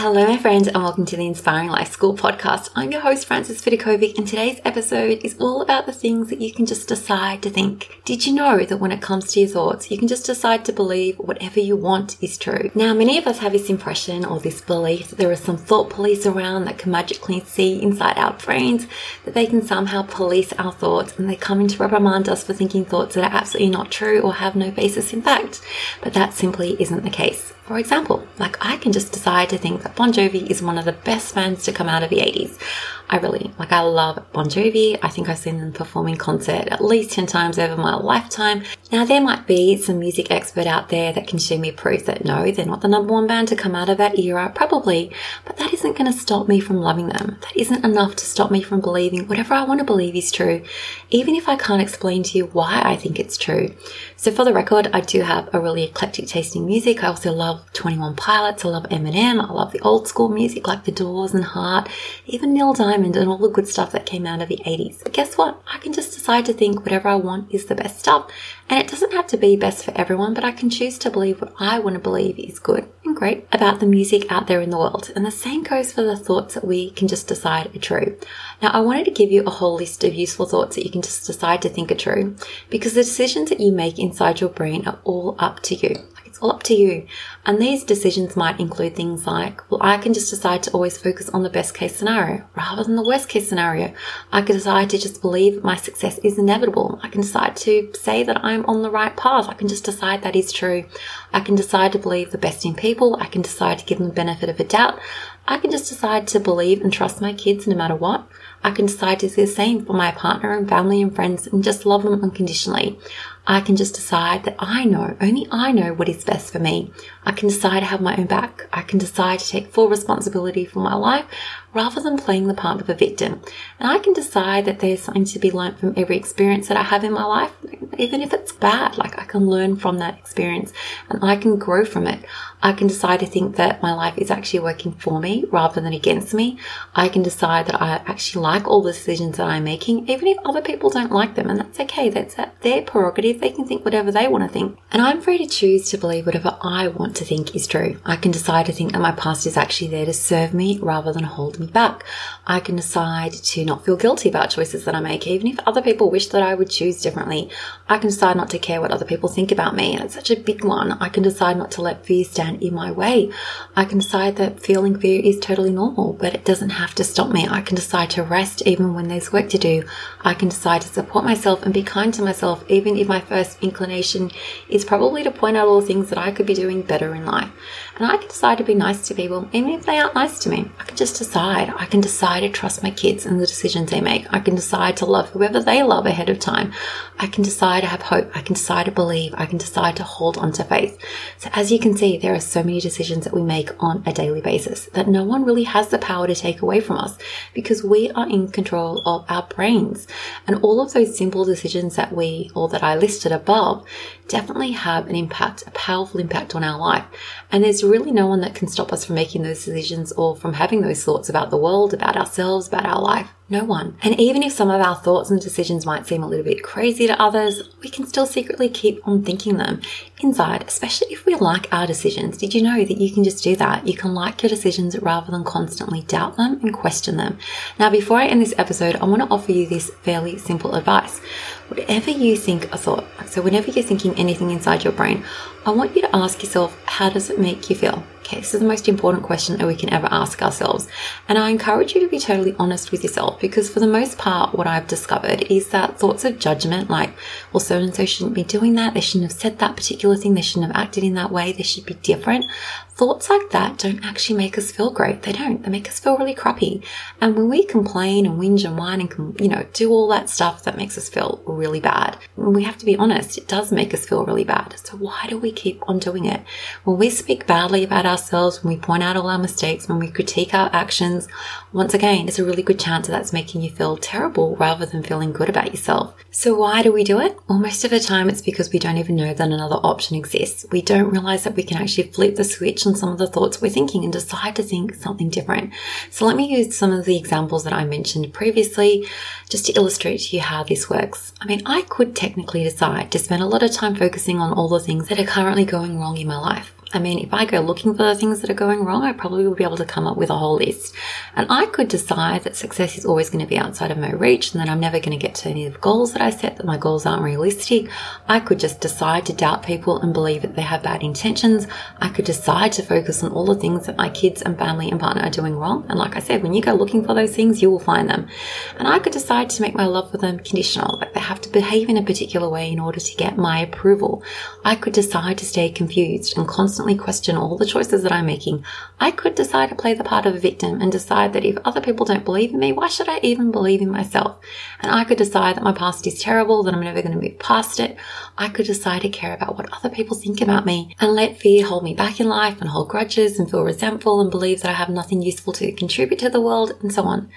Hello, my friends, and welcome to the Inspiring Life School podcast. I'm your host, Frances Vidakovic, and today's episode is all about the things that you can just decide to think. Did you know that when it comes to your thoughts, you can just decide to believe whatever you want is true? Now, many of us have this impression or this belief that there are some thought police around that can magically see inside our brains, that they can somehow police our thoughts, and they come in to reprimand us for thinking thoughts that are absolutely not true or have no basis in fact. But that simply isn't the case. For example, like I can just decide to think that Bon Jovi is one of the best bands to come out of the 80s. I really, like, I love Bon Jovi. I think I've seen them perform in concert at least 10 times over my lifetime. Now, there might be some music expert out there that can show me proof that no, they're not the number one band to come out of that era, probably, but that isn't going to stop me from loving them. That isn't enough to stop me from believing whatever I want to believe is true, even if I can't explain to you why I think it's true. So, for the record, I do have a really eclectic taste in music. I also love 21 Pilots, I love Eminem, I love the old school music like The Doors and Heart, even Neil Diamond And all the good stuff that came out of the 80s. But guess what? I can just decide to think whatever I want is the best stuff. And it doesn't have to be best for everyone, but I can choose to believe what I want to believe is good and great about the music out there in the world. And the same goes for the thoughts that we can just decide are true. Now, I wanted to give you a whole list of useful thoughts that you can just decide to think are true because the decisions that you make inside your brain are all up to you. It's all up to you. And these decisions might include things like, well, I can just decide to always focus on the best case scenario rather than the worst case scenario. I can decide to just believe my success is inevitable. I can decide to say that I'm on the right path. I can just decide that is true. I can decide to believe the best in people. I can decide to give them the benefit of a doubt. I can just decide to believe and trust my kids no matter what. I can decide to do the same for my partner and family and friends and just love them unconditionally. I can just decide that I know, only I know what is best for me. I can decide to have my own back. I can decide to take full responsibility for my life rather than playing the part of a victim. And I can decide that there's something to be learned from every experience that I have in my life, even if it's bad. Like I can learn from that experience and I can grow from it. I can decide to think that my life is actually working for me rather than against me. I can decide that I actually like all the decisions that I'm making, even if other people don't like them. And that's okay. That's their prerogative. They can think whatever they want to think. And I'm free to choose to believe whatever I want to think is true. I can decide to think that my past is actually there to serve me rather than hold me back. I can decide to not feel guilty about choices that I make, even if other people wish that I would choose differently. I can decide not to care what other people think about me. And it's such a big one. I can decide not to let fear stand in my way. I can decide that feeling fear is totally normal, but it doesn't have to stop me. I can decide to rest even when there's work to do. I can decide to support myself and be kind to myself, even if my first inclination is probably to point out all the things that I could be doing better in life. And I can decide to be nice to people, even if they aren't nice to me. I can just decide. I can decide to trust my kids and the decisions they make. I can decide to love whoever they love ahead of time. I can decide to have hope. I can decide to believe. I can decide to hold on to faith. So as you can see, there are so many decisions that we make on a daily basis that no one really has the power to take away from us because we are in control of our brains. And all of those simple decisions that we, or that I listed above, definitely have an impact, a powerful impact on our life. And there's really no one that can stop us from making those decisions or from having those thoughts about the world, about ourselves, about our life. No one. And even if some of our thoughts and decisions might seem a little bit crazy to others, we can still secretly keep on thinking them inside, especially if we like our decisions. Did you know that you can just do that? You can like your decisions rather than constantly doubt them and question them. Now, before I end this episode, I want to offer you this fairly simple advice. Whatever you think a thought, so whenever you're thinking anything inside your brain, I want you to ask yourself, how does it make you feel? Okay, is the most important question that we can ever ask ourselves. And I encourage you to be totally honest with yourself because for the most part, what I've discovered is that thoughts of judgment, like, well, so and so shouldn't be doing that. They shouldn't have said that particular thing. They shouldn't have acted in that way. They should be different thoughts like that don't actually make us feel great. They don't. They make us feel really crappy. And when we complain and whinge and whine and, you know, do all that stuff that makes us feel really bad, we have to be honest, it does make us feel really bad. So why do we keep on doing it? When we speak badly about ourselves, when we point out all our mistakes, when we critique our actions, once again, it's a really good chance that that's making you feel terrible rather than feeling good about yourself. So why do we do it? Well, most of the time it's because we don't even know that another option exists. We don't realize that we can actually flip the switch on some of the thoughts we're thinking and decide to think something different. So let me use some of the examples that I mentioned previously just to illustrate to you how this works. I mean, I could technically decide to spend a lot of time focusing on all the things that are currently going wrong in my life. I mean, if I go looking for the things that are going wrong, I probably will be able to come up with a whole list. And I could decide that success is always going to be outside of my reach and that I'm never going to get to any of the goals that I set, that my goals aren't realistic. I could just decide to doubt people and believe that they have bad intentions. I could decide to focus on all the things that my kids and family and partner are doing wrong. And like I said, when you go looking for those things, you will find them. And I could decide to make my love for them conditional, like they have to behave in a particular way in order to get my approval. I could decide to stay confused and constantly constantly question all the choices that I'm making, I could decide to play the part of a victim and decide that if other people don't believe in me, why should I even believe in myself? And I could decide that my past is terrible, that I'm never going to move past it. I could decide to care about what other people think about me and let fear hold me back in life and hold grudges and feel resentful and believe that I have nothing useful to contribute to the world and so on.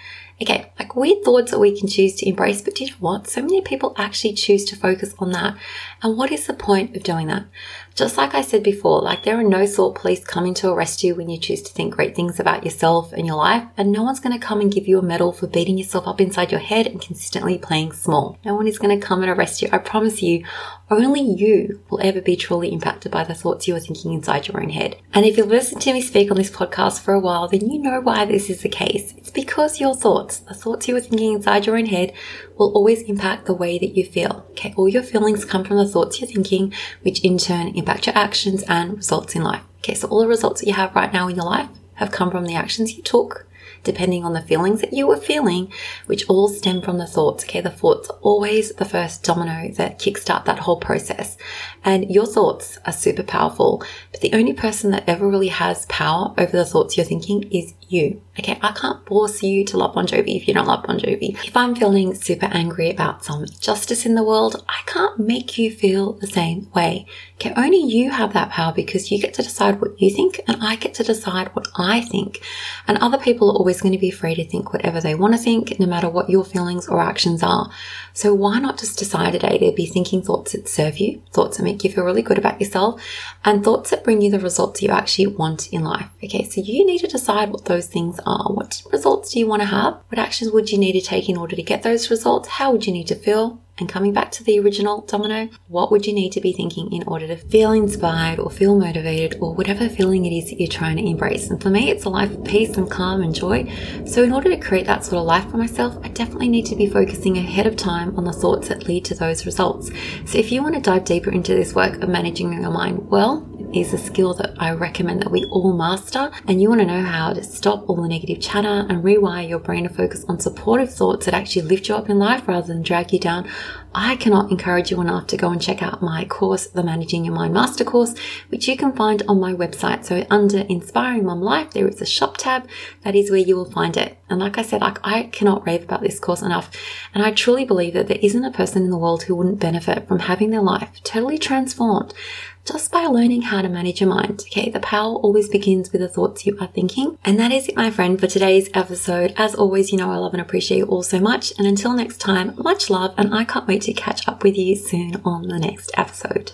Okay, like weird thoughts that we can choose to embrace, but do you know what? So many people actually choose to focus on that. And what is the point of doing that? Just like I said before, like there are no thought police coming to arrest you when you choose to think great things about yourself and your life, and no one's going to come and give you a medal for beating yourself up inside your head and consistently playing small. No one is going to come and arrest you. I promise you, only you will ever be truly impacted by the thoughts you are thinking inside your own head. And if you've listened to me speak on this podcast for a while, then you know why this is the case. It's because your thoughts, the thoughts you are thinking inside your own head, will always impact the way that you feel. Okay, all your feelings come from the thoughts you're thinking, which in turn impact your actions and results in life. Okay, so all the results that you have right now in your life have come from the actions you took depending on the feelings that you were feeling, which all stem from the thoughts. Okay, the thoughts are always the first domino that kickstart that whole process. And your thoughts are super powerful, but the only person that ever really has power over the thoughts you're thinking is you. Okay, I can't force you to love Bon Jovi if you don't love Bon Jovi. If I'm feeling super angry about some justice in the world, I can't make you feel the same way. Okay, only you have that power because you get to decide what you think and I get to decide what I think. And other people are always going to be free to think whatever they want to think, no matter what your feelings or actions are. So why not just decide today to be thinking thoughts that serve you, thoughts that make you feel really good about yourself, and thoughts that bring you the results you actually want in life. Okay, so you need to decide what those things are. What results do you want to have? What actions would you need to take in order to get those results? How would you need to feel? And coming back to the original domino, what would you need to be thinking in order to feel inspired or feel motivated or whatever feeling it is that you're trying to embrace? And for me, it's a life of peace and calm and joy. So in order to create that sort of life for myself, I definitely need to be focusing ahead of time on the thoughts that lead to those results. So if you want to dive deeper into this work of managing your mind, well, is a skill that I recommend that we all master. And you want to know how to stop all the negative chatter and rewire your brain to focus on supportive thoughts that actually lift you up in life rather than drag you down. I cannot encourage you enough to go and check out my course, the Managing Your Mind Master Course, which you can find on my website. So under Inspiring Mum Life, there is a shop tab. That is where you will find it. And like I said, like I cannot rave about this course enough. And I truly believe that there isn't a person in the world who wouldn't benefit from having their life totally transformed just by learning how to manage your mind. Okay, the power always begins with the thoughts you are thinking. And that is it, my friend, for today's episode. As always, you know I love and appreciate you all so much. And until next time, much love, and I can't wait to catch up with you soon on the next episode.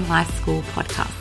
Life School podcast.